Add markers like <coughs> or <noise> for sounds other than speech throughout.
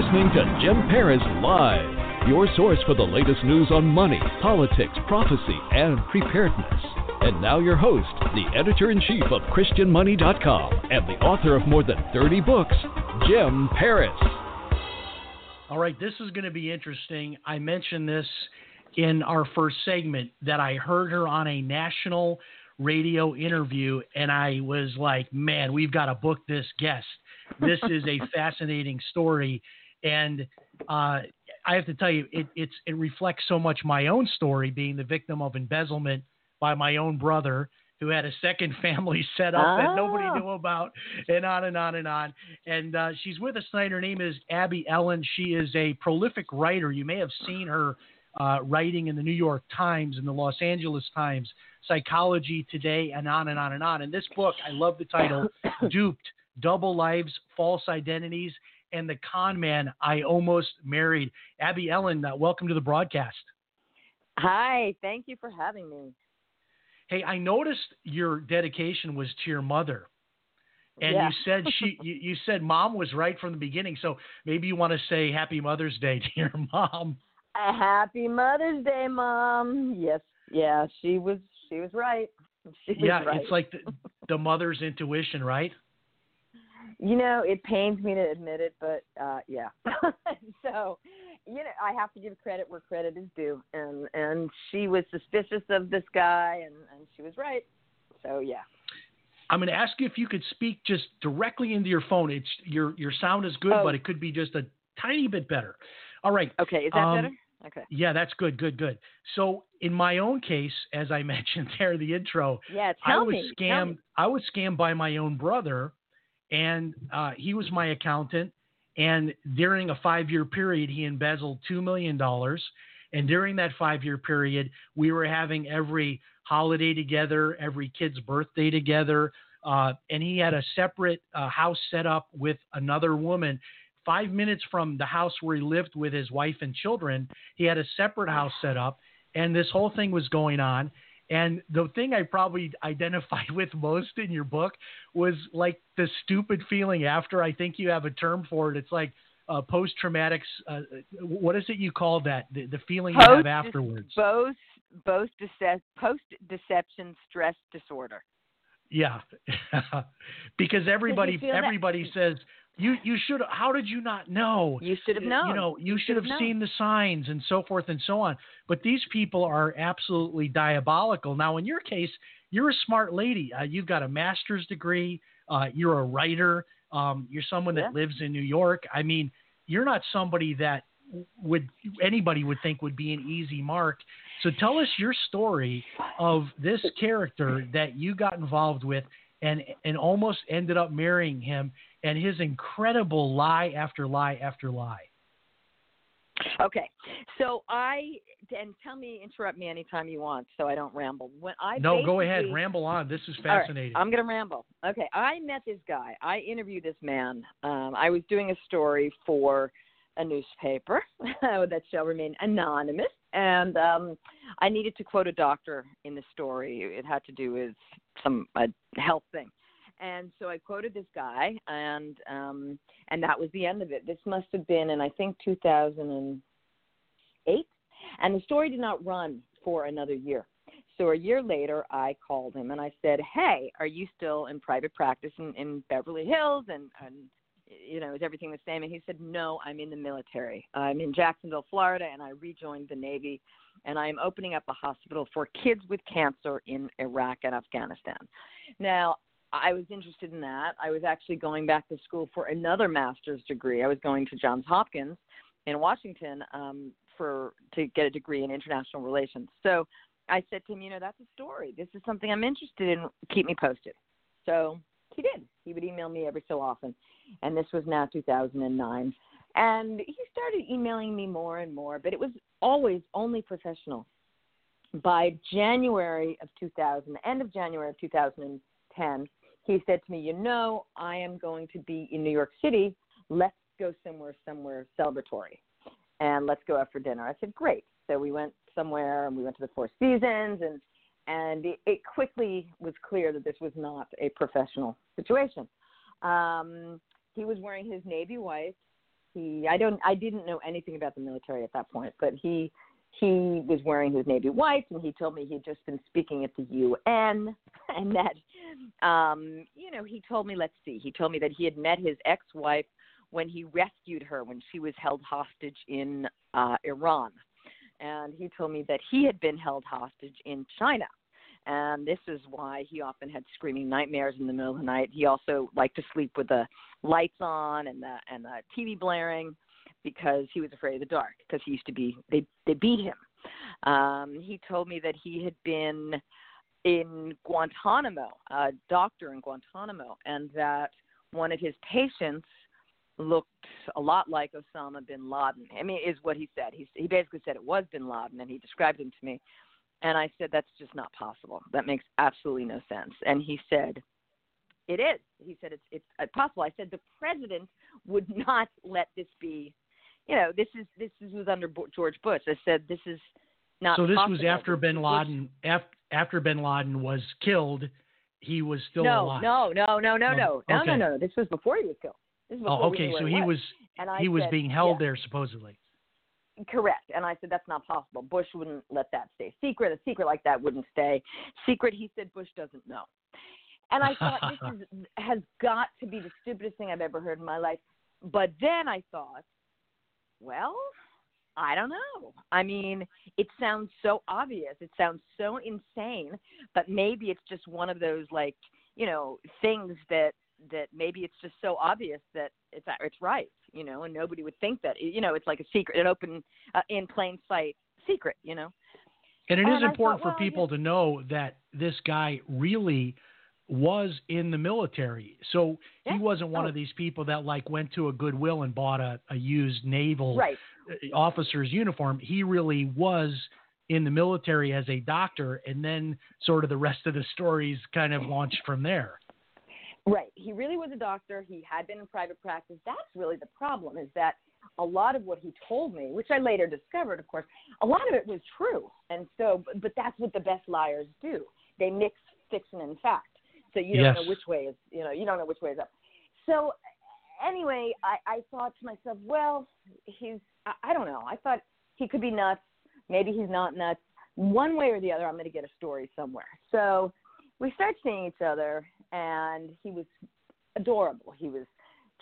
Listening to Jim Paris Live, your source for the latest news on money, politics, prophecy, and preparedness. And now your host, the editor in chief of ChristianMoney.com and the author of more than 30 books, Jim Paris. All right, this is going to be interesting. I mentioned this in our first segment that I heard her on a national radio interview, and I was like, man, we've got to book this guest. This is a <laughs> fascinating story. And uh, I have to tell you, it, it's, it reflects so much my own story being the victim of embezzlement by my own brother who had a second <laughs> family set up that nobody Ah. knew about, and on and on and on. And uh, she's with us tonight. Her name is Abby Ellin. She is a prolific writer. You may have seen her uh, writing in the New York Times and the Los Angeles Times, Psychology Today, and on and on and on. And this book, I love the title, <coughs> Duped Double Lives, False Identities, and the Con Man I Almost Married. Abby Ellin, uh, welcome to the broadcast. Hi, thank you for having me. Hey, I noticed your dedication was to your mother. And Yeah. you said she <laughs> you, you said mom was right from the beginning. So maybe you want to say happy Mother's Day <laughs> to your mom. A happy Mother's Day, Mom. Yes, yeah, she was she was right. She was yeah, right. it's like the, <laughs> the mother's intuition, right? You know, it pains me to admit it, but uh yeah. <laughs> so, you know, I have to give credit where credit is due, and and she was suspicious of this guy, and and she was right. So yeah. I'm going to ask you if you could speak just directly into your phone. It's your your sound is good, Oh. but it could be just a tiny bit better. All right. Okay, is that Um, better? Okay. Yeah, that's good, good, good. So in my own case, as I <laughs> mentioned there, the intro, Yeah, I tell was me. scammed. me. I was scammed by my own brother, and uh, he was my accountant. And during a five-year period, he embezzled two million dollars. And during that five-year period, we were having every holiday together, every kid's birthday together. Uh, and he had a separate uh, house set up with another woman. Five minutes from the house where he lived with his wife and children, he had a separate house set up, and this whole thing was going on. And the thing I probably <laughs> identified with most in your book was like the stupid feeling after. I think you have a term for it. It's like uh, post traumatic. Uh, what is it you call that? The, the feeling you have Post- afterwards. Both both dece- post deception stress disorder. Yeah, <laughs> because everybody feel that- everybody says you you should. How did you not know? You should have known. You know, you, should have known. seen the signs and so forth and so on. But these people are absolutely diabolical. Now, in your case, you're a smart lady. Uh, you've got a master's degree. Uh, you're a writer. Um, you're someone that Yeah. lives in New York. I mean, you're not somebody that would anybody would think would be an easy mark. So tell us your story of this character that you got involved with and and almost ended up marrying him and his incredible lie after lie after lie. Okay, so I and tell me, interrupt me anytime you want, so I don't ramble. When I no, go ahead, ramble on. This is All right, fascinating. I'm gonna ramble. Okay, I met this guy. I interviewed this man. Um, I was doing a story for a newspaper <laughs> that shall remain anonymous, and um, I needed to quote a doctor in the story. It had to do with some a health thing. And so I quoted this guy, and um, and that was the end of it. This must have been in I think 2008, and the story did not run for another year. So a year later, I called him and I said, "Hey, are you still in private practice in, in Beverly Hills?" And and you know, is everything the same? And he said, "No, I'm in the military. I'm in Jacksonville, Florida, and I rejoined the Navy, and I am opening up a hospital for kids with cancer in Iraq and Afghanistan." Now, I was interested in that. I was actually going back to school for another master's degree. I was going to Johns Hopkins in Washington um, for to get a degree in international relations. So I said to him, you know, that's a story. This is something I'm interested in. Keep me posted. So he did. He would email me every so often, and this was now 2009. And he started emailing me more and more, but it was always only professional. By January of 2000, end of January of 2010, he said to me, "You know, I am going to be in New York City. Let's go somewhere, somewhere celebratory, and let's go out for dinner." I said, "Great." So we went somewhere, and we went to the Four Seasons, and and it, quickly was clear that this was not a professional situation. Um, he was wearing his navy white. He, I don't, I didn't know anything about the military at that point, but he he was wearing his navy white, and he told me he'd just been speaking at the UN, <laughs> and that, um, you know, he told me, let's see, he told me that he had met his ex-wife when he rescued her when she was held hostage in uh, Iran, and he told me that he had been held hostage in China. And this is why he often had screaming nightmares in the middle of the night. He also liked to sleep with the lights on and the and the TV blaring because he was afraid of the dark because he used to be they they beat him. Um, he told me that he had been in Guantanamo, a doctor in Guantanamo, and that one of his patients looked a lot like Osama bin Laden. I mean, is what he said. He he basically said it was bin Laden, and he described him to me. And I said that's just not possible. That makes absolutely no sense. And he said, it is. He said it's it's uh, possible. I said the president would <laughs> not let this be you know, this is this was under George Bush. I said this is not. So this possible. was after Bin Laden. After, after Bin Laden was killed, he was still no, alive. No, no, no, no, no, no, okay. no, no. This was before he was killed. This oh, okay. So he was he was being held yeah. there supposedly. Correct. And I said that's not possible. Bush wouldn't let that stay secret. A secret like that wouldn't stay secret. He said Bush doesn't know. And I thought this is, <laughs> has got to be the stupidest thing I've ever heard in my life. But then I thought, well, I don't know. I mean, it sounds so obvious. It sounds so insane, but maybe it's just one of those like, you know, things that that maybe it's just so obvious that it's it's right, you know, and nobody would think that. You know, it's like a secret, an open uh, in plain sight secret, you know. And it is And I important thought, well, for people to know that this guy really was in the military. So Yeah. he wasn't one Oh. of these people that like went to a Goodwill and bought a, a used naval Right. uh, officer's uniform. He really was in the military as a doctor, and then sort of the rest of the stories kind of launched from there. Right. He really was a doctor. He had been in private practice. That's really the problem is that a lot of what he told me, which I later discovered, of course, a lot of it was true. And so, but, that's what the best liars do. They mix fiction and fact. So you don't Yes. know which way is, you know, you don't know which way is up. So anyway, I, I thought to myself, well, he's, I, I don't know. I thought he could be nuts. Maybe he's not nuts. One way or the other, I'm going to get a story somewhere. So we started seeing each other, and he was adorable. He was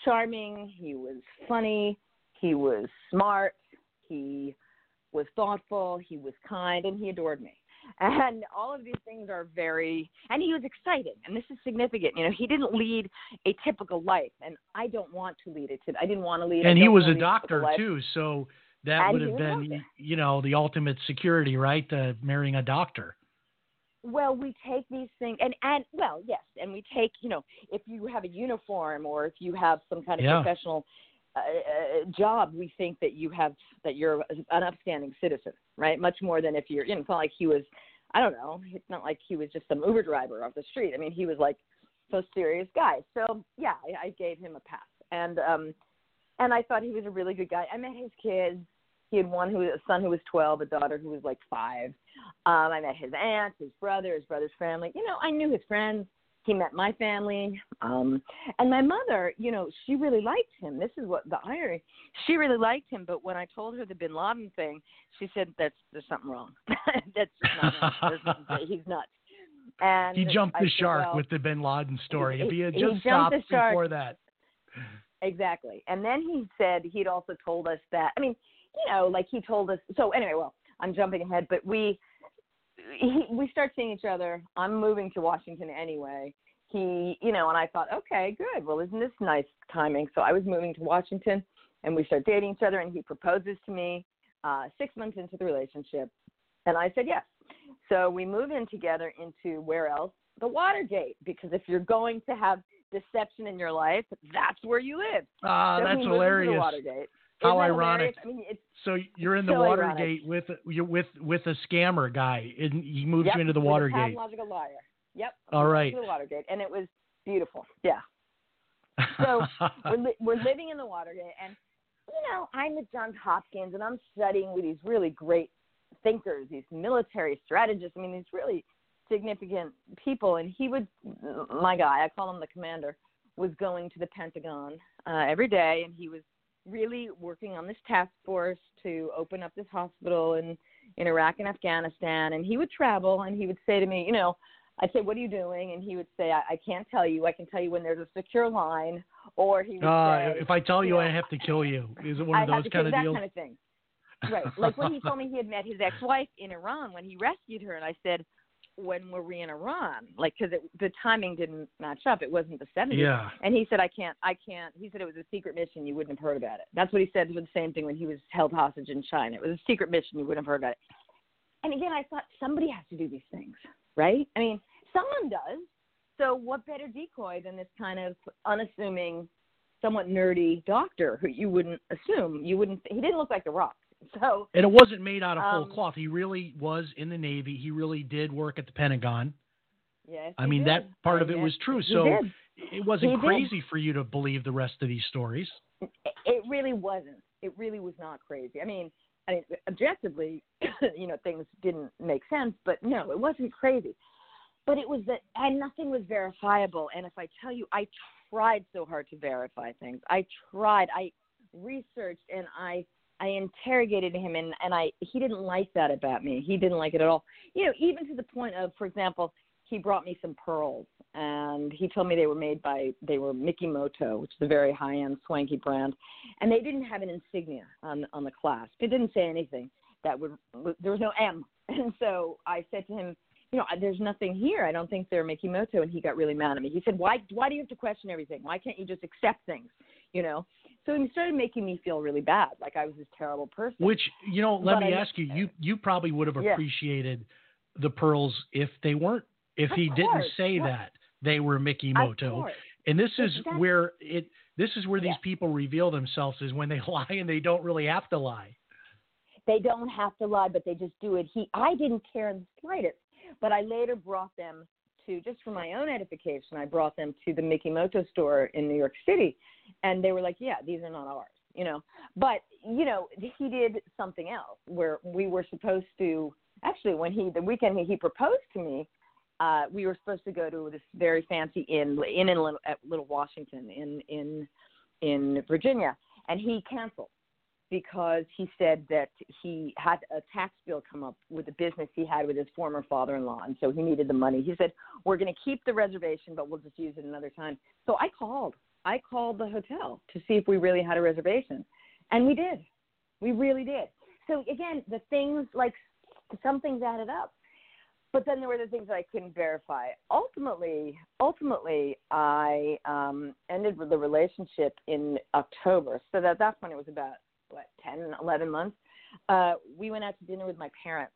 charming. He was funny. He was smart. He was thoughtful. He was kind, and he adored me. And all of these things are very, and he was exciting, and this is significant. You know, he didn't lead a typical life, and I don't want to lead it. I didn't want to lead. And he was a doctor too, so that And would have been, you know, the ultimate security, right? Uh, marrying a doctor. Well, we take these things, and and well, yes, and we take, you know, if you have a uniform or if you have some kind of Yeah. professional uh, uh, job, we think that you have that you're an upstanding citizen, right? Much more than if you're, you know, it's not like he was, I don't know, it's not like he was just some Uber driver off the street. I mean, he was like so serious guy. So yeah, I, I gave him a pass, and um, and I thought he was a really good guy. I met his kids. He had one who was a son who was 12, a daughter who was like five. Um, I met his aunt, his brother, his brother's family. You know, I knew his friends. He met my family. Um, and my mother, you know, she really liked him. This is what the irony. She really liked him, but when I told her the Bin Laden thing, she said that's there's something wrong. <laughs> that's just not he's nuts. And He jumped I the said, shark well, with the Bin Laden story. If he had just jumped stopped the shark. before that. Exactly. And then he said he'd also told us that I mean, you know, like he told us so anyway, well, I'm jumping ahead, but we he, we start seeing each other. I'm moving to Washington anyway. He, you know, and I thought, okay, good. Well, isn't this nice timing? So I was moving to Washington and we start dating each other and he proposes to me uh 6 months into the relationship. And I said yes. So we move in together into where else? The Watergate because if you're going to have deception in your life, that's where you live. Ah, so that's we moved into hilarious. Watergate. How ironic. I mean, it's So you're in the So ironic. Watergate with you're with with a scammer guy, and he moves yep, you into the Watergate. pathological liar. Yep. All right. The Watergate, and it was beautiful. Yeah. So we're <laughs> li- we're living in the Watergate, and you know I'm at Johns Hopkins, and I'm studying with these really great thinkers, these military strategists. I mean, these really significant people. And he would, my guy, I call him the commander, was going to the Pentagon uh, every day, and he was really working on this task force to open up this hospital in in Iraq and Afghanistan. And he would travel, and he would say to me, you know. I'd say, "What are you doing?" And he would say, "I, I can't tell you. I can tell you when there's a secure line." Or he would uh, say, if I tell you, you I have to kill you. Is it one of I those kind of that deals? kind of thing. Right. Like when he told me he had met his ex-wife in Iran when he rescued her, and I said, "When were we in Iran?" Like because the timing didn't match up. It wasn't the 70s. yeah. And he said, "I can't. I can't." He said it was a secret mission. You wouldn't have heard about it. That's what he said for the same thing when he was held hostage in China. It was a secret mission. You wouldn't have heard about it. And again, I thought somebody has to do these things, right? I mean, someone does. So what better decoy than this kind of unassuming, somewhat nerdy doctor who you wouldn't assume you wouldn't. He didn't look like the Rock. <laughs> So And it wasn't made out of whole Um, cloth. He really was in the Navy. He really did work at the Pentagon. yes, I mean, did. that part I of it guess was true. he So did. it wasn't He did. crazy for you to believe the rest of these stories. it really wasn't. It really was not crazy. I mean, I mean, objectively, <coughs> you know, things didn't make sense, but no, it wasn't crazy. But it was that, and nothing was verifiable. And if I tell you, I tried so hard to verify things. I tried. I researched and I I interrogated him, and and I he didn't like that about me. He didn't like it at all. You know, even to the point of, for example, he brought me some pearls, and he told me they were made by they were Mikimoto, which is a very high end swanky brand, and they didn't have an insignia on on the clasp. It didn't say anything that would there was no M, <laughs> and so I said to him, you know, there's nothing here. I don't think they're Mikimoto, and he got really mad at me. He said, why why do you have to question everything? Why can't you just accept things? You know. So he started making me feel really bad, like I was this terrible person. Which you know, let But me I- ask you, you <laughs> you probably would have Yeah. appreciated the pearls if they weren't if Of he didn't say yeah. that they were Mikimoto. And this is Exactly. where it this is where these Yeah. people reveal themselves is when they <laughs> lie and they don't really have to lie. they don't have to lie, but they just do it. He, I didn't care in the slightest, but I later brought them to just for my own edification. I brought them to the Mikimoto store in New York City, and they were like, "Yeah, these are not ours," you know. But you know, he did something else where we were supposed to. Actually, when he the weekend he, proposed to me, uh, we were supposed to go to this very fancy inn inn in Little, at Little Washington in in in Virginia, and he canceled because he said that he had a tax bill come up with a business he had with his former father-in-law, and so he needed the money. He said, "We're going to keep the reservation, but we'll just use it another time." So I called. I called the hotel to see if we really had a reservation, and we did. We really did. So again, the things like some things added up, but then there were the things that I couldn't verify. Ultimately, ultimately, I um, ended with the relationship in October. So that that's when it was about what 10, 11 months. Uh, we went out to dinner with my parents,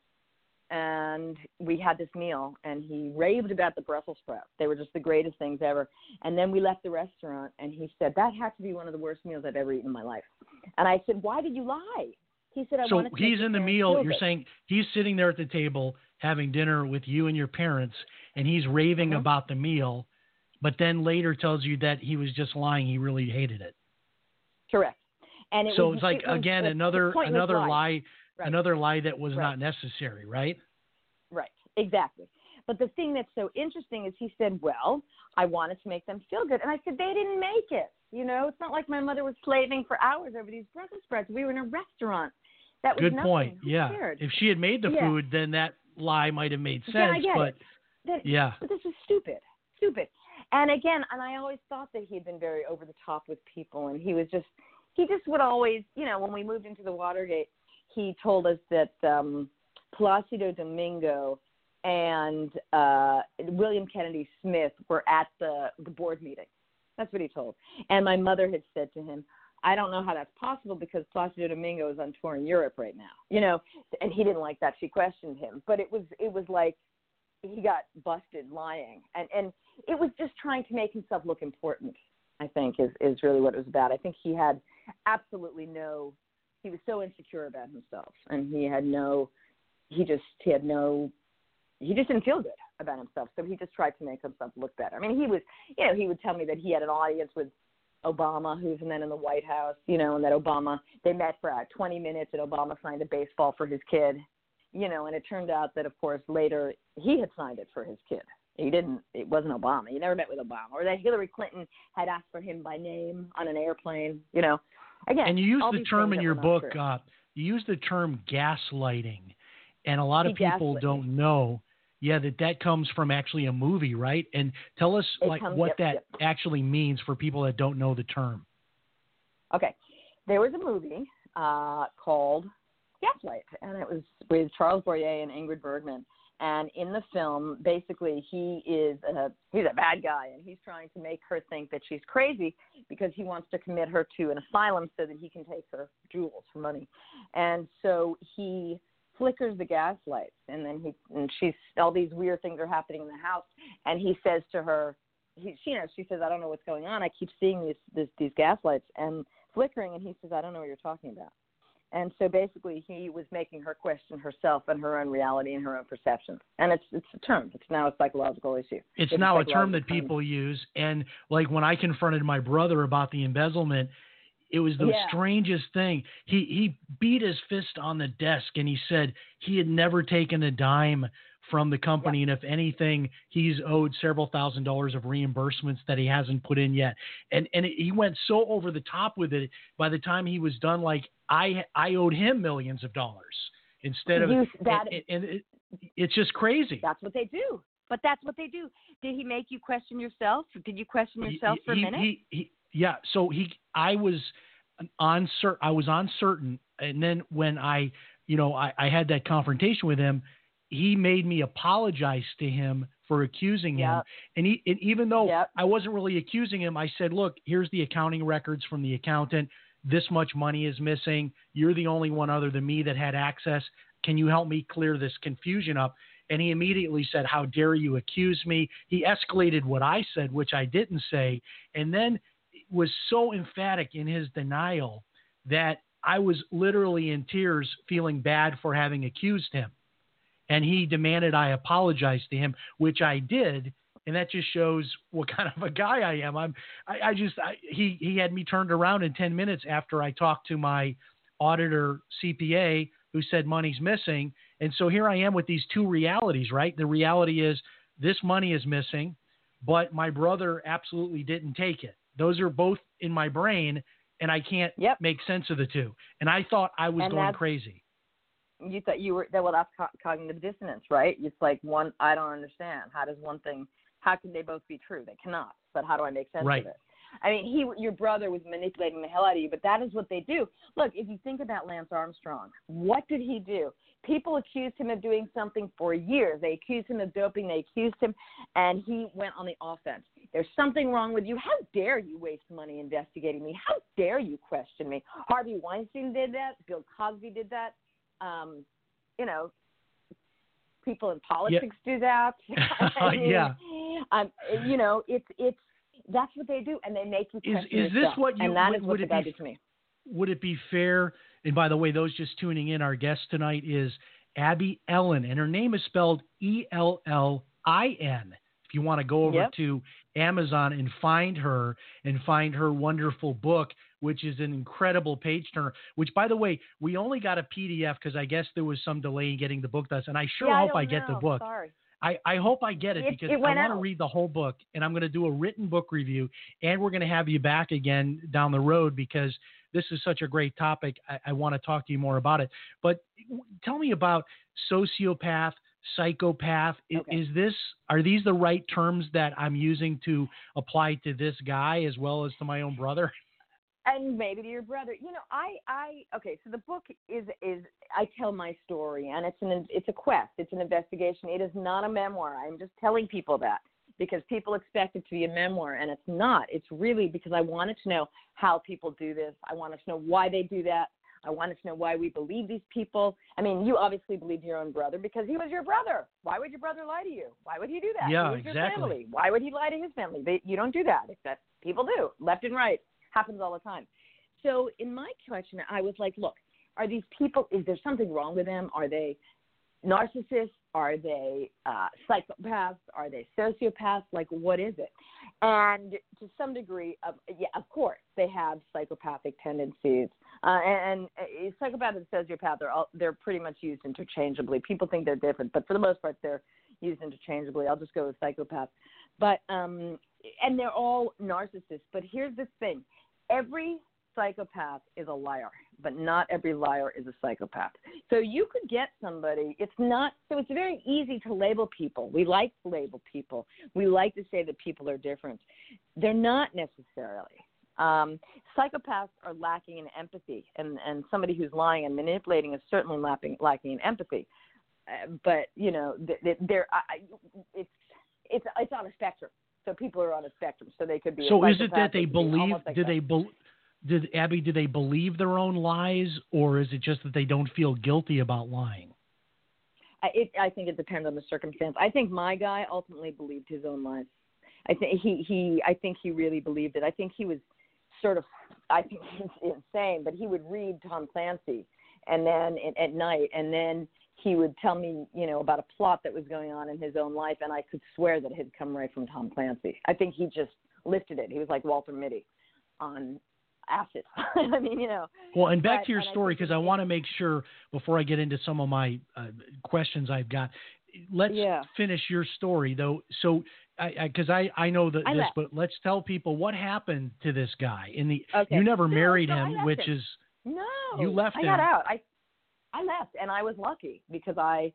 and we had this meal, and he raved about the Brussels sprouts. They were just the greatest things ever. And then we left the restaurant, and he said that had to be one of the worst meals I've ever eaten in my life. And I said, why did you lie? He said, I so he's in the meal. You're good." saying he's sitting there at the table having dinner with you and your parents, and he's raving Mhm. about the meal, but then later tells you that he was just lying. He really hated it. Correct. And it so was, it's like it again another another lie. lie, Right. another lie that was Right. not necessary, right? Right, exactly. But the thing that's so interesting is he said, Well, I wanted to make them feel good. And I said, They didn't make it. You know, it's not like my mother was slaving for hours over these Brussels sprouts. We were in a restaurant. That was Good nothing. point. Who Yeah. cared? If she had made the Yeah. food, then that lie might have made sense. Yeah, but. Then- yeah, But this is stupid. Stupid. And again, and I always thought that he had been very over the top with people and he was just he just would always you know, when we moved into the Watergate, he told us that um Placido Domingo and uh William Kennedy Smith were at the the board meeting. That's what he told. And my mother had said to him, I don't know how that's possible because Placido Domingo is on tour in Europe right now. You know, and he didn't like that. She questioned him. But it was it was like he got busted lying, and and it was just trying to make himself look important. I think is is really what it was about. I think he had absolutely no. He was so insecure about himself, and he had no. He just he had no. He just didn't feel good about himself, so he just tried to make himself look better. I mean, he was, you know, he would tell me that he had an audience with Obama, who's then in the White House, you know, and that Obama they met for uh, 20 minutes, and Obama signed a baseball for his kid, you know, and it turned out that of course later he had signed it for his kid. He didn't. It wasn't Obama. He never met with Obama, or that Hillary Clinton had asked for him by name on an airplane. You know, again. And you use the term in your book. Uh, you use the term gaslighting, and a lot of He people gaslit don't know. Yeah, that that comes from actually a movie, right? And tell us It like comes- what yep, that yep. actually means for people that don't know the term. Okay, there was a movie uh, called Gaslight, and it was with Charles Boyer and Ingrid Bergman. And in the film, basically, he is a he's a bad guy, and he's trying to make her think that she's crazy because he wants to commit her to an asylum so that he can take her jewels for money. And so he flickers the gas lights, and then he and she's all these weird things are happening in the house, and he says to her, he, she, you know, she says, I don't know what's going on. I keep seeing these these gas lights and flickering, and he says, I don't know what you're talking about. And so basically, he was making her question herself and her own reality and her own perceptions. And it's it's a term. It's now a psychological issue. It's It's now a term that term. people use. And like when I confronted my brother about the embezzlement, it was the Yeah. strangest thing. He he beat his fist on the desk and he said he had never taken a dime from the company and if anything he's owed several thousand dollars of reimbursements that he hasn't put in yet and and it, he went so over the top with it by the time he was done like i i owed him millions of dollars instead of You- that- and, and it, it's just crazy That's what they do. But that's what they do. Did he make you question yourself? Did you question He- yourself for a he- minute? he- he- yeah. So he, I was on I was uncertain, and then when I, you know, I, I had that confrontation with him, he made me apologize to him for accusing him, and he, and even though Yep. I wasn't really accusing him, I said, look, here's the accounting records from the accountant. This much money is missing. You're the only one other than me that had access. Can you help me clear this confusion up? And he immediately said, How dare you accuse me? He escalated what I said, which I didn't say, and then was so emphatic in his denial that I was literally in tears, feeling bad for having accused him. And he demanded I apologize to him, which I did. And that just shows what <laughs> kind of a guy I am. I'm, I, I just, I, he, he had me turned around in 10 minutes after I talked to my auditor CPA who said money's missing. And so here I am with these two realities, right? The reality is this money is missing, but my brother absolutely didn't take it. Those are both in my brain, and I can't Yep. make sense of the two. And I thought I was And going crazy. You thought you were that well that's co- cognitive dissonance right? It's like one i don't understand. How does one thing how can they both be true? They cannot but how do i make sense Right. of it? I mean he your brother was manipulating the hell out of you but that is what they do. Look if you think about lance armstrong what did he do? People accused him of doing something for years. They accused him of doping. They accused him and he went on the offense. There's something wrong with you. How dare you waste money investigating me? How dare you question me? Harvey weinstein did that. Bill cosby did that um, you know, people in politics do that. <laughs> I <laughs> mean, Yeah. Um, you know, it's it's that's what they do, and they make you Is- is this what you- And that would- is what would it be- to me. Would it be fair? And by the way, those just tuning in, our guest tonight is Abby Ellin, and her name is spelled E L L I N. If you want to go over Yep. to Amazon and find her and find her wonderful book, which is an incredible page turner. Which, by the way, we only got a PDF because I guess there was some delay in getting the book to us, and I sure yeah, hope I, I get the book. Sorry. I, I hope I get it, It- because it I want to read the whole book and I'm going to do a written book review and we're going to have you back again down the road because this is such a great topic. I, I want to talk to you more about it. But tell me about sociopath, psychopath. Okay. Is this are these the right terms that I'm using to apply to this guy as well as to my own brother? <laughs> and maybe to your brother. You know, I I okay, so the book is is I tell my story and it's an it's a quest, it's an investigation. It is not a memoir. I'm just telling people that because people expect it to be a memoir and it's not. It's really because I wanted to know how people do this. I wanted to know why they do that. I wanted to know why we believe these people. I mean, you obviously believed your own brother because he was your brother. Why would your brother lie to you? Why would he do that? Yeah, he was Your exactly. family. Why would he lie to his family? They, you don't do that. Except people do, left and right. Happens all the time. So in my question, I was like, look, are these people? Is there something wrong with them? Are they narcissists? Are they uh, psychopaths? Are they sociopaths? Like, what is it? And to some degree, of yeah, of course, they have psychopathic tendencies. Uh, and, and psychopath and sociopath are all, they're pretty much used interchangeably. People think they're different, but for the most part, they're used interchangeably. I'll just go with psychopath. But um, and they're all narcissists. But here's the thing: every psychopath is a liar, but not every liar is a psychopath. So you could get somebody, it's not, so it's very easy to label people. We like to label people. We like to say that people are different. They're not necessarily. Um, psychopaths are lacking in empathy, and, and somebody who's lying and manipulating is certainly lacking, lacking in empathy. Uh, but, you know, they're, they're I, it's, on a spectrum. So people are on a spectrum. So they could be. So a is it that they believe? like do they bel Did Abby? Do they believe their own lies, or is it just that they don't feel guilty about lying? I, it, I think it depends on the circumstance. I think my guy ultimately believed his own lies. I think he, he I think he really believed it. I think he was sort of I think <laughs> he's insane, but he would read Tom Clancy and then at night and then he would tell me, you know, about a plot that was going on in his own life and I could swear that it had come right from Tom Clancy. I think he just lifted it. He was like Walter Mitty on acid. <laughs> I mean, you know. Well, and back But- to your story because it- I want to make sure before I get into some of my uh, questions I've got. Let's Yeah. finish your story though. So, because I, I, I know that I this, left. but let's tell people what happened to this guy. In the Okay. you never No, married no, him, which him. is No, You left I got him. out. I I left, and I was lucky because I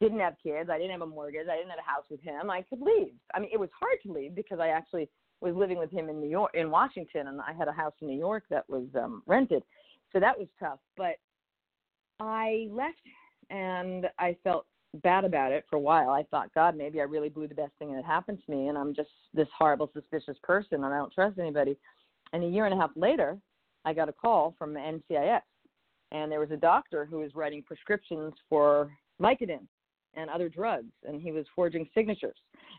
didn't have kids. I didn't have a mortgage. I didn't have a house with him. I could leave. I mean, it was hard to leave because I actually was living with him in New York, in Washington, and I had a house in New York that was um, rented. So that was tough. But I left, and I felt bad about it for a while. I thought, God, maybe I really blew the best thing that happened to me, and I'm just this horrible, suspicious person, and I don't trust anybody. And a year and a half later, I got a call from NCIS, and there was a doctor who was writing prescriptions for Vicodin and other drugs, and he was forging signatures.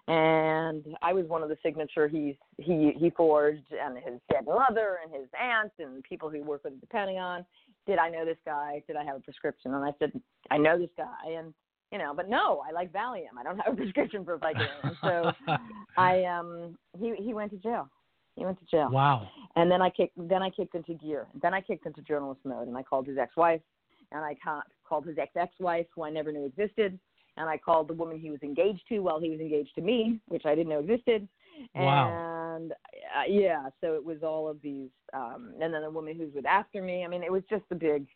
And I was one of the signature he's he he forged, and his dead mother and his aunt and people who work with the Pentagon. Did I know this guy? Did I have a prescription? And I said, I know this guy, and you know, but no, I like Valium. I don't <laughs> have a prescription for Vicodin. So <laughs> I um he he went to jail. He went to jail. wow. And then I kicked then I kicked into gear. Then I kicked into journalist mode and I called his ex-wife and I ca- called his ex-ex-wife who I never knew existed and I called the woman he was engaged to while he was engaged to me, which I didn't know existed. Wow. And uh, yeah, so it was all of these um and then the woman who's with after me. I mean, it was just a big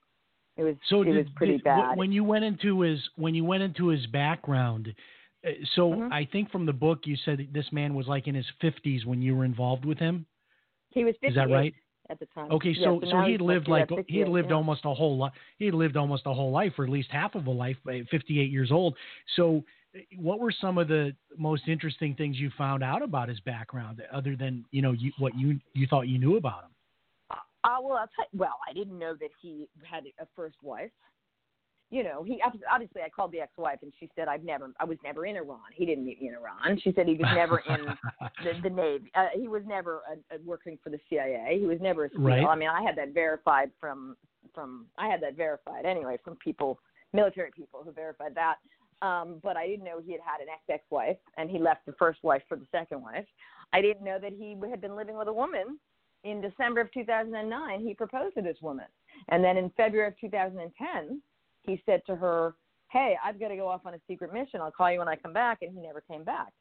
it was So it did, was pretty did- bad. when you went into his when you went into his background. Uh, So Mhm. I think from the book you said this man was like in his 50s when you were involved with him. he was 58 Is that right? at the time. Okay, Yeah, so so he lived like he had lived yeah. almost a whole life. He had lived almost a whole life, or at least half of a life, 58 years old. So, uh, what were some of the most interesting things you found out about his background, other than you know you, what you you thought you knew about him? Uh, well, I'll tell you, well, I didn't know that he had a first wife. You know, he obviously I called the ex-wife and she said I've never I was never in Iran. He didn't meet me in Iran. She said he was never in the, the <laughs> Navy. Uh, he was never uh, uh, working for the CIA. He was never a SEAL. Right. I mean, I had that verified from from I had that verified anyway from people, military people who verified that. Um, but I didn't know he had had an ex-ex-wife and he left the first wife for the second wife. I didn't know that he had been living with a woman in December of 2009, he proposed to this woman. And then in February of 2010, he said to her, Hey, I've got to go off on a secret mission. I'll call you when I come back. And he never came back.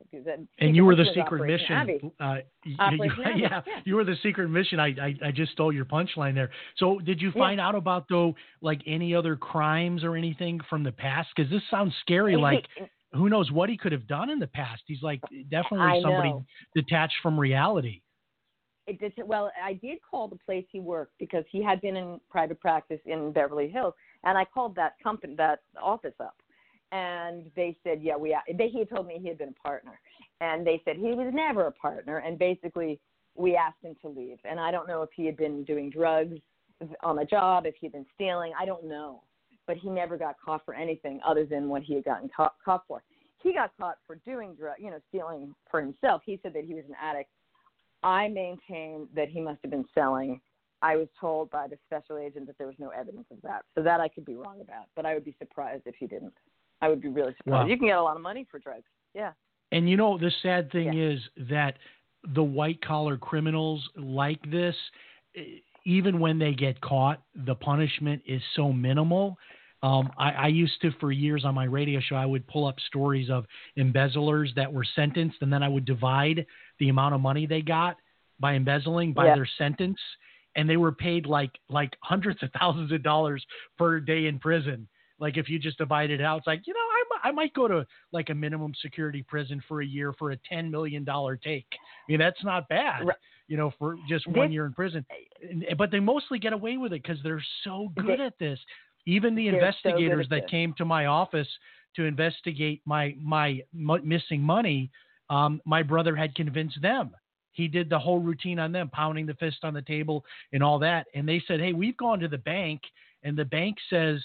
And you were the secret Operation mission. Uh, you- <laughs> yeah, yeah. you were the secret mission. I, I I just stole your punchline there. So, did you Yeah. find out about though, like any other crimes or anything from the past? Because this sounds scary. Like who knows what he could have done in the past? He's like definitely somebody detached from reality. it did well i did call the place he worked because he had been in private practice in beverly hills and i called that company that office up and they said yeah we they he told me he had been a partner and they said he was never a partner and basically we asked him to leave and i don't know if he had been doing drugs on the job, if he'd been stealing. I don't know, but he never got caught for anything other than what he had gotten caught, caught for. He got caught for doing drug, you know, stealing for himself. He said that he was an addict. I maintain that he must have been selling. I was told by the special agent that there was no evidence of that, so that I could be wrong about. But I would be surprised if he didn't. I would be really surprised. Wow. You can get a lot of money for drugs. Yeah. And you know, the sad thing Yeah. is that the white collar criminals like this, even when they get caught, the punishment is so minimal. Um, I, I used to, for years on my radio show, I would pull up stories of embezzlers that were sentenced, and then I would divide the amount of money they got by embezzling by Yeah. their sentence, and they were paid like like hundreds of thousands of dollars per day in prison. Like if you just divide it out, it's like you know I, I might go to like a minimum security prison for a year for a ten million dollar take. I mean that's not bad, Right. you know, for just one year in prison. But they mostly get away with it because they're so good They- at this. Even the They're so investigators that this. came to my office to investigate my my m- missing money, um, my brother had convinced them. He did the whole routine on them, pounding the fist on the table and all that. And they said, "Hey, we've gone to the bank, and the bank says."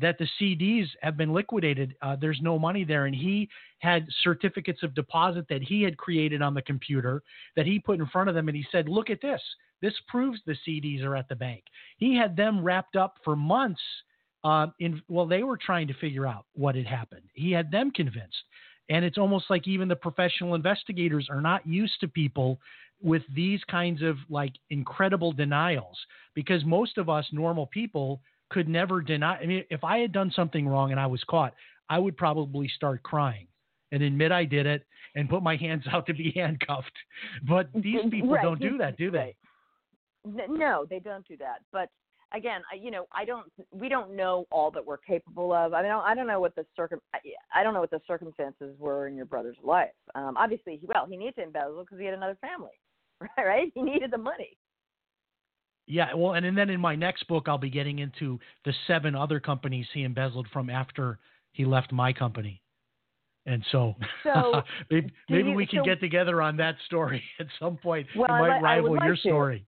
that the CDs have been liquidated. Uh, there's no money there. And he had certificates of deposit that he had created on the computer that he put in front of them. And he said, Look at this. This proves the CDs are at the bank. He had them wrapped up for months. Uh, in well, they were trying to figure out what had happened. He had them convinced, and it's almost like even the professional investigators are not used to people with these kinds of like incredible denials because most of us normal people could never deny. I mean, if I had done something wrong and I was caught, I would probably start crying and admit I did it and put my hands out to be <laughs> handcuffed. But these <laughs> people Right, don't do that, do they? No, they don't do that. But again, I- you know, I don't. We don't know all that we're capable of. I mean, I don't know what the circum. I- I don't know what the circumstances were in your brother's life. Um, obviously, he, well, he needed to embezzle because he had another family, <laughs> right? Right? He needed the money. Yeah, well, and, and then in my next book, I'll be getting into the seven other companies he embezzled from after he left my company. And so, So, <laughs> maybe, maybe you- we can so- get together on that story <laughs> at some point. Well, it I might I rival like your to. story.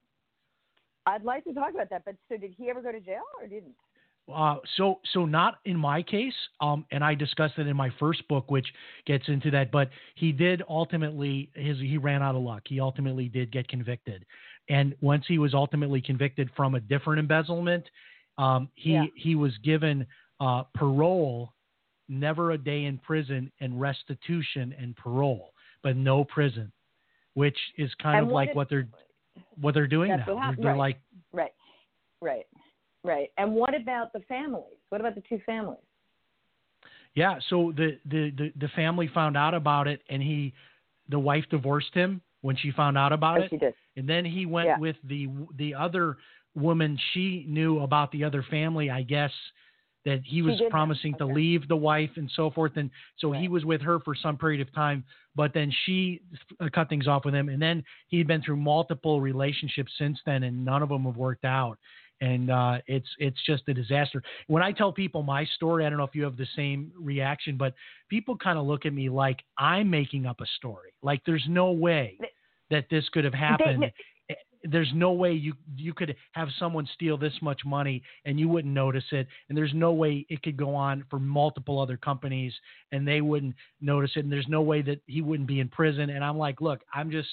I'd like to talk about that. But so, did he ever go to jail or didn't? Uh, so, so not in my case, um, and I discussed it in my first book, which gets into that. But he did ultimately his he ran out of luck. He ultimately did get convicted, and once he was ultimately convicted from a different embezzlement, um, he Yeah. he was given uh, parole, never a day in prison, and restitution and parole, but no prison, which is kind And of like if- what they're what they're doing That's now. what They're, right. like Right, right, right. And what about the families? What about the two families? Yeah, so the, the, the, the family found out about it and he the wife divorced him when she found out about Oh, it. she did. And then he went Yeah. with the the other woman she knew about the other family, I guess that he was promising to leave the wife and so forth and so he was with her for some period of time but then she cut things off with him and then he'd been through multiple relationships since then and none of them have worked out and uh, it's it's just a disaster. When I tell people my story, I don't know if you have the same reaction, but people kind of look at me like I'm making up a story. Like there's no way that this could have happened. Eh, There's no way you you could have someone steal this much money and you wouldn't notice it, and there's no way it could go on for multiple other companies and they wouldn't notice it, and there's no way that he wouldn't be in prison. And I'm like, look, I'm just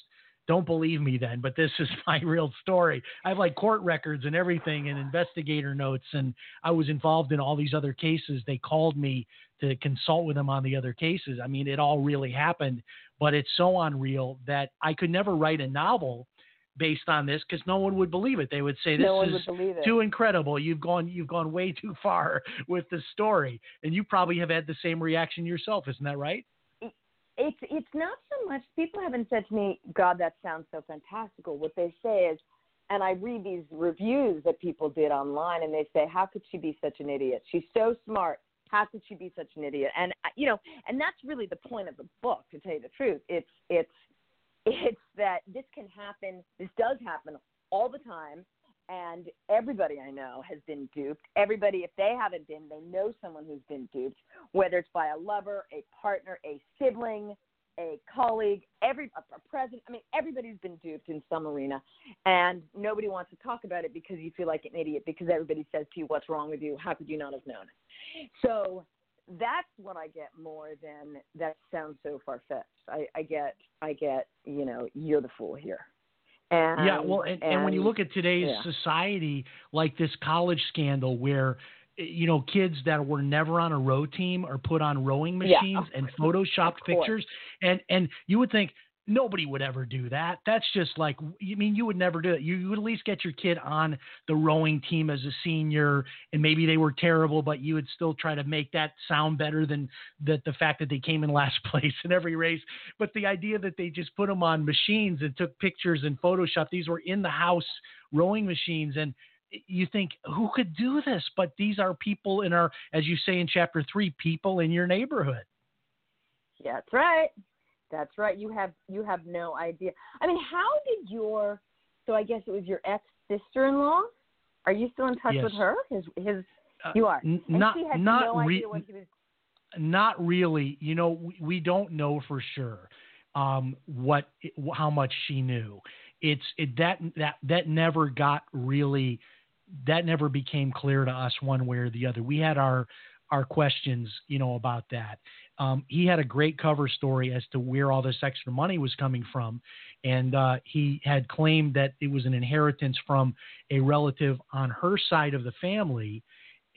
don't believe me then, but this <laughs> is my real story. I have like court records and everything and investigator notes, and I was involved in all these other cases. They called me to consult with them on the other cases. I mean, it all really happened, but it's so unreal that I could never write a novel based on this because no one would believe it. They would say this no is would believe it. too incredible. You've gone you've gone way too far <laughs> with the story, and you probably have had the same reaction yourself. Isn't that right? it's it's not so much people haven't said to me, God, that sounds so fantastical. What they say is, and I read these reviews that people did online, and they say, How could she be such an idiot? She's so smart. How could she be such an idiot? And uh, you know, and that's really the point of the book. To tell you the truth, it's it's it's that this can happen. This does happen all the time. And everybody I know has been duped. Everybody, if they haven't been, they know someone who's been duped, whether it's by a lover, a partner, a sibling, a colleague, every a president. I mean, everybody's been duped in some arena, and nobody wants to talk about it because you feel like an idiot because everybody says to you, "What's wrong with you? How could you not have known? So that's what I get more than that sounds so far fetched. I, I get, I get, you know, you're the fool here. And, yeah, well, and, and, when you look at today's yeah. society, like this college scandal where you know kids that were never on a row team are put on rowing machines of and photoshopped pictures, and and you would think nobody would ever do that. That's just like you mean you would never do it. You, you would at least get your kid on the rowing team as a senior, and maybe they were terrible, but you would still try to make that sound better than that the fact that they came in <laughs> last place in every race. But the idea that they just put them on machines and took pictures and Photoshop, these were in the house rowing machines and you think who could do this but these are people in our as you say in chapter 3 people in your neighborhood that's right. That's right. You have you have no idea. I mean, how did your so I guess it was your ex sister in law? Are you still in touch Yes. with her? His his Uh, you are. n- not not no re- idea what he was not really you know we, we don't know for sure um what how much she knew it's it that that that never got really that never became clear to us one way or the other we had our our questions you know about that um, he had a great cover story as to where all this extra money was coming from. And uh, he had claimed that it was an inheritance from a relative on her side of the family.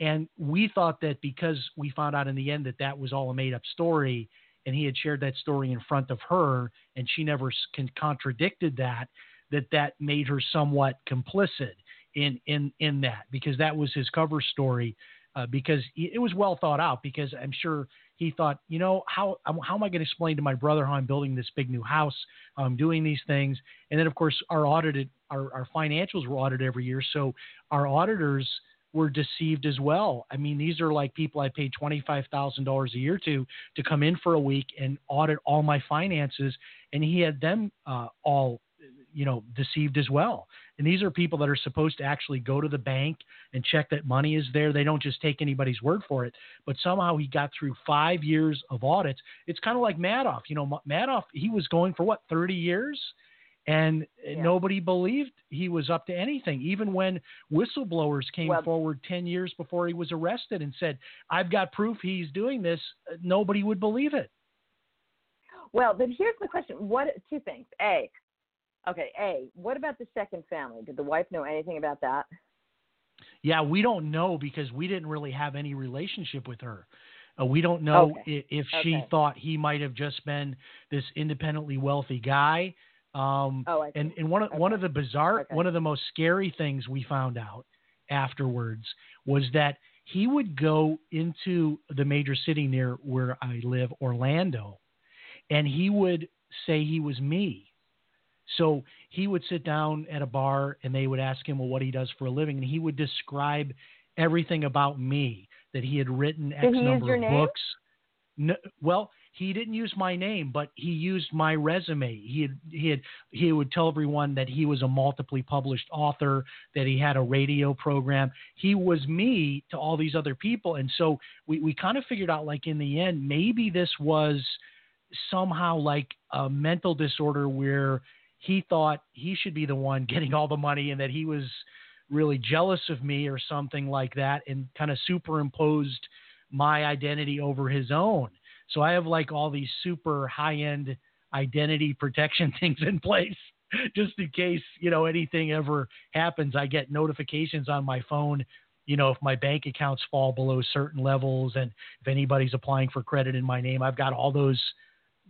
And we thought that because we found out in the end that that was all a made up story and he had shared that story in front of her and she never con- contradicted that that that made her somewhat complicit in in in that because that was his cover story uh, because it was well thought out because I'm sure he thought you know how um, how am I going to explain to my brother how I'm building this big new house how I'm doing these things and then of course our audited our, our financials were audited every year so our auditors were deceived as well. I mean, these are like people I paid twenty-five thousand dollars a year to to come in for a week and audit all my finances, and he had them uh, all, you know, deceived as well. And these are people that are supposed to actually go to the bank and check that money is there. They don't just take anybody's word for it. But somehow he got through five years of audits. It's kind of like Madoff. You know, Madoff he was going for what thirty years. And Yeah. nobody believed he was up to anything, even when whistleblowers came Well- forward 10 years before he was arrested and said, I've got proof he's doing this. Uh, Nobody would believe it. Well, but here's the question. What two things. A okay, A, what about the second family? Did the wife know anything about that? Yeah, we don't know because we didn't really have any relationship with her. Uh, we don't know Okay. if she Okay. thought he might have just been this independently wealthy guy. Um, Oh, I see. and and one of one of the bizarre, Okay. one of the most scary things we found out afterwards was that he would go into the major city near where I live, Orlando, and he would say he was me. So he would sit down at a bar and they would ask him, well, what he does for a living. And he would describe everything about me that he had written X Did he use number your of name? books. No, well, he didn't use my name, but he used my resume. He had, he had, he would tell everyone that he was a multiply published author, that he had a radio program. He was me to all these other people. And so we, we kind of figured out like in the end, maybe this was somehow like a mental disorder where he thought he should be the one <laughs> getting all the money and that he was really jealous of me or something like that and kind of superimposed my identity over his own. So I have like all these super high end identity <laughs> protection things in place <laughs> just in case, you know, anything ever happens. I get notifications on my phone, you know, if my bank accounts fall below certain levels and if anybody's applying for credit in my name, I've got all those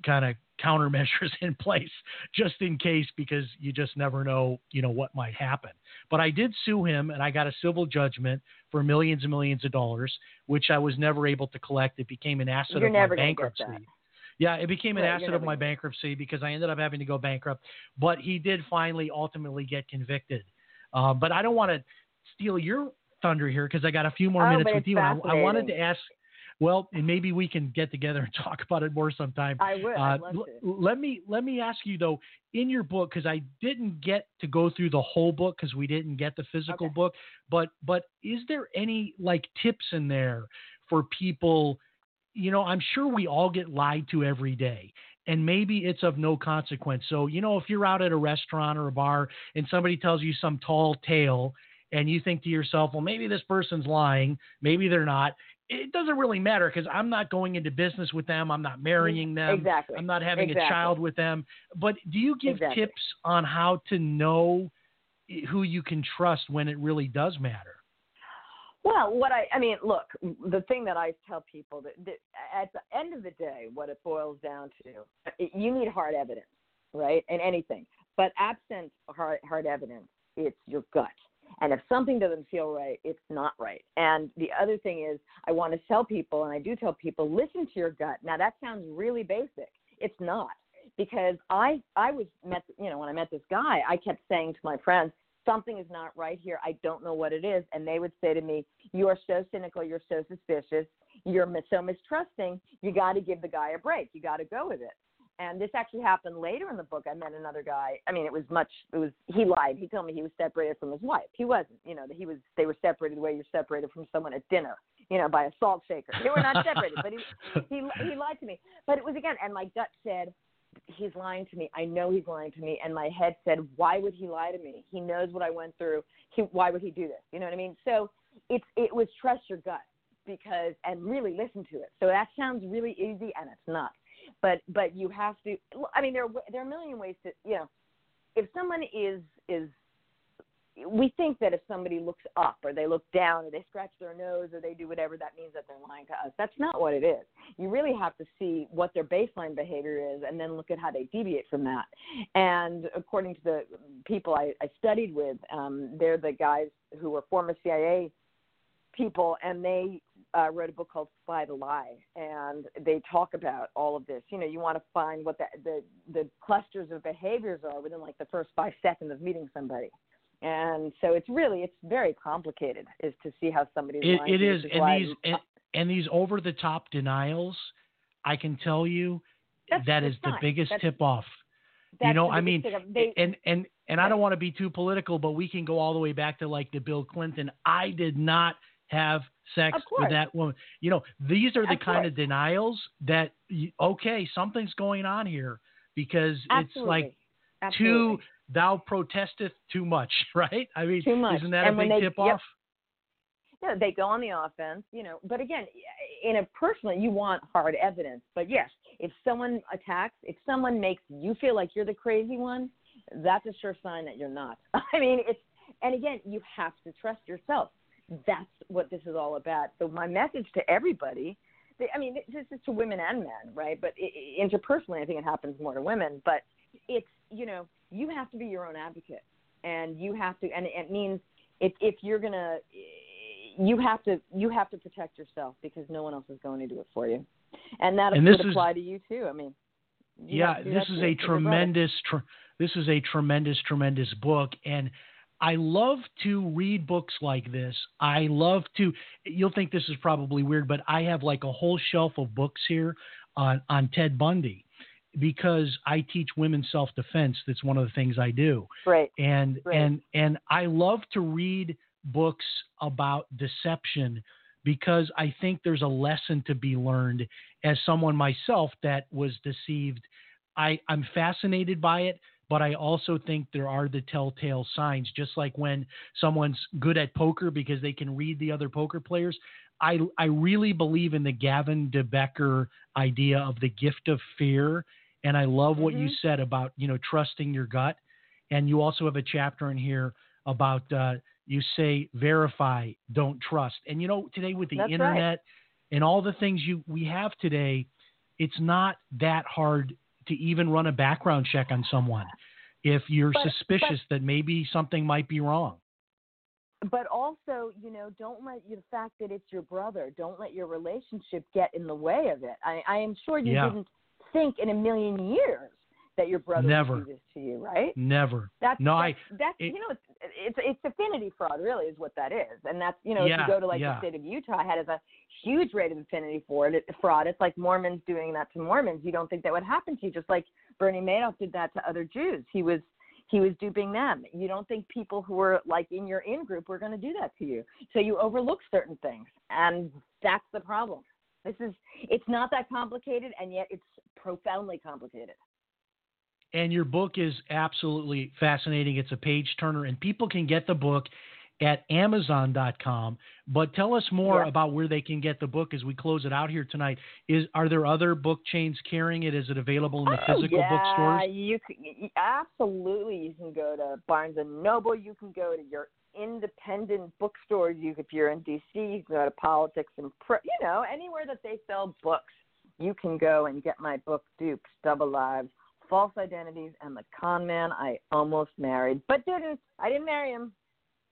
kind of countermeasures <laughs> in place just in case because you just never know, you know, what might happen. But I did sue him and I got a civil judgment for millions and millions of dollars, which I was never able to collect. It became an asset You're of my never gonna get bankruptcy. Yeah, it became an Right, asset of my bankruptcy because I ended up having to go bankrupt. But he did finally ultimately get convicted. Uh, but I don't want to steal your thunder here because I got a few more Oh, minutes with you. I, I wanted to ask, well, and maybe we can get together and <laughs> talk about it more sometime. I would. Uh, l- let me let me ask you though, in your book, because I didn't get to go through the whole book because we didn't get the physical Okay. book. But but is there any like tips in there for people? You know, I'm sure we all get lied to every day, and maybe it's of no consequence. So, you know, if you're out at a restaurant or a bar and somebody tells you some tall tale and you think to yourself, well, maybe this person's lying, maybe they're not. It doesn't really matter because I'm not going into business with them. I'm not mm-hmm. marrying them. Exactly. I'm not having Exactly. a child with them. But do you give Exactly. tips on how to know eh, who you can trust when it really does matter? Well, what I I mean, look, the thing that I tell people that, that at the end of the day, what it boils down to, it, you need hard evidence, right, in anything. But absent hard hard evidence, it's your gut. And if something doesn't feel right, it's not right. And the other thing is, I want to tell people, and I do tell people, listen to your gut. Now that sounds really basic. It's not because I I was met you know when I met this guy, I kept saying to my friends, something is not right here. I don't know what it is, and they would say to me, "You are so cynical. You're so suspicious. You're so mistrusting. You got to give the guy a break. You got to go with it." And this actually happened later in the book. I met another guy. I mean, it was much. It was he lied. He told me he was separated from his wife. He wasn't. You know, he was. They were separated the way you're separated from someone at dinner. You know, by a salt shaker. They were not separated, but he he he lied to me. But it was again, and my gut said, he's lying to me. I know he's lying to me. And my head said, why would he lie to me? He knows what I went through. He, why would he do this? You know what I mean? So it's it was trust your gut because and really listen to it. So that sounds really easy, and it's not. But but you have to. I mean, there are, there are a million ways to you know. If someone is is we think that if somebody looks up or they look down or they scratch their nose or they do whatever, that means that they're lying to us. That's not what it is. You really have to see what their baseline behavior is and then look at how they deviate from that. And according to the people I, I studied with, um, they're the guys who were former CIA people and they uh, wrote a book called Spy the Lie, and they talk about all of this. You know, you want to find what the, the the clusters of behaviors are within like the first five seconds of meeting somebody and so it's really it's very complicated is to see how somebody's It, lying it is, and these and, and these over the top denials, I can tell you That's- that's the fine. biggest That's- tip off. you know, I mean, they, and and and I don't want to be too political, but we can go all the way back to like the Bill Clinton. I did not have sex with that woman. You know, these are the Of kind course. of denials that okay, something's going on here because it's like absolutely. too thou protesteth too much, <laughs> right? I mean, Too much. isn't that And a big they- tip yep. off? Yeah, they go on the offense, you know. But again, in a personal, you want hard evidence. But yes, if someone attacks, if someone makes you feel like you're the crazy one, that's a sure sign that you're not. <laughs> I mean, it's and again, you have to trust yourself. That's what this is all about. So my message to everybody, they- I mean, this is to women and men, right? But i i- interpersonally, I think it happens more to women. But it's you know, you have to be your own advocate, and you have to, and it means if if you're gonna you have to you have to protect yourself because no one else is going to do it for you, and that And would this is- apply to you too. I mean, yeah, have to do this is a to your brother. tremendous, tr- this is a tremendous, tremendous book, and I love to read books like this. I love to. You'll think this is probably weird, but I have like a whole shelf of books here on on Ted Bundy because I teach women self defense. That's one of the things I do Great. and Right. and and I love to read books about deception because I think there's a lesson to be learned as someone myself that was deceived. I I'm fascinated by it, but I also think there are the telltale signs just like when someone's good at poker because they can read the other poker players. I I really believe in the Gavin DeBecker idea of the gift of fear and I love what you Mhm. said about, you know, trusting your gut and you also have a chapter in here about uh, you say verify, don't trust. And you know, today with the That's right. internet and all the things you we have today, it's not that hard to even run a background check on someone if you're But- suspicious that maybe something might be wrong. But also, you know, don't let the fact that it's your brother, don't let your relationship get in the way of it. I, I am sure you Yeah. didn't think in a million years that your brother Never. do this to you, right? Never. That's No, that's, I- that's it- you know it's, it's it's affinity fraud really is what that is, and that's you know Yeah, if you go to like yeah. the state of Utah has a huge rate of affinity for it fraud. It's like Mormons doing that to Mormons. You don't think that would happen to you, just like Bernie Madoff did that to other Jews. He was he was duping them. You don't think people who were like in your in group were going to do that to you, so you overlook certain things, and that's the problem. This is it's not that complicated, and yet it's profoundly complicated. And your book is absolutely fascinating. It's a page turner, and people can get the book at Amazon.com. But tell us more Yeah. about where they can get the book as we close it out here tonight. Is are there other book chains carrying it? Is it available in the Oh, physical yeah, bookstores? You absolutely. You can go to Barnes and Noble. You can go to your independent bookstores. You, if you're in DC, you can go to Politics and Prose. You know, anywhere that they sell books, you can go and get my book, Duped, Double Lives, False Identities, and The Con Man. I almost married, but didn't. I didn't marry him.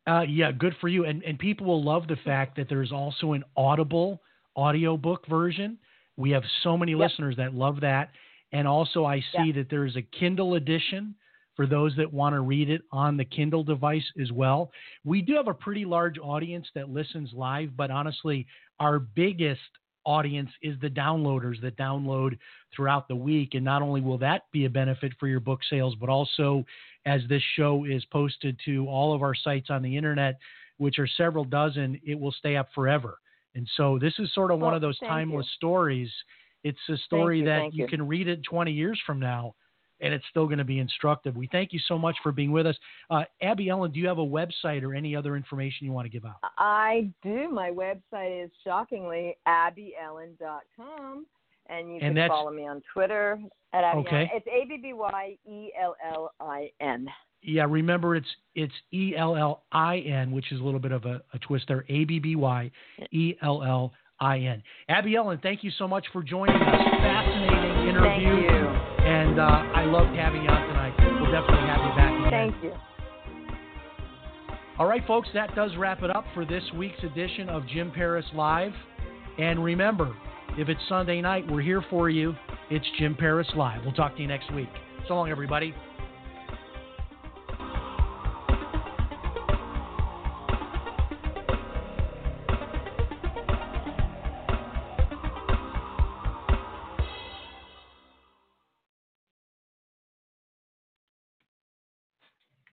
Uh, yeah, good for you. And and people will love the fact that there's also an Audible audiobook version. We have so many Yep. listeners that love that. And also I see that there's a Kindle edition for those that want to read it on the Kindle device as well. We do have a pretty large audience that listens live, but honestly, our biggest audience is the downloaders that download throughout the week. And not only will that be a benefit for your book sales, but also as this show is posted to all of our sites on the internet, which are several dozen, it will stay up forever. And so this is sort of one of those timeless you. stories. It's a story that you you. can read it 20 years from now and it's still going to be instructive. We thank you so much for being with us. Uh, Abby Ellin, do you have a website or any other information you want to give out? I do. My website is shockingly abbyellin.com. And you And can follow me on Twitter at Abby Okay. Ellin. It's A B B Y E L L I N. Yeah, remember it's it's E L L I N, which is a little bit of a, a twist there. A B B Y E L L I N. Abby Ellin, thank you so much for joining us. Fascinating interview. And uh, I loved having you on tonight. We'll definitely have you back again. Thank you. All right, folks, that does wrap it up for this week's edition of Jim Paris Live. And remember, if it's Sunday night, we're here for you. It's Jim Paris Live. We'll talk to you next week. So long, everybody.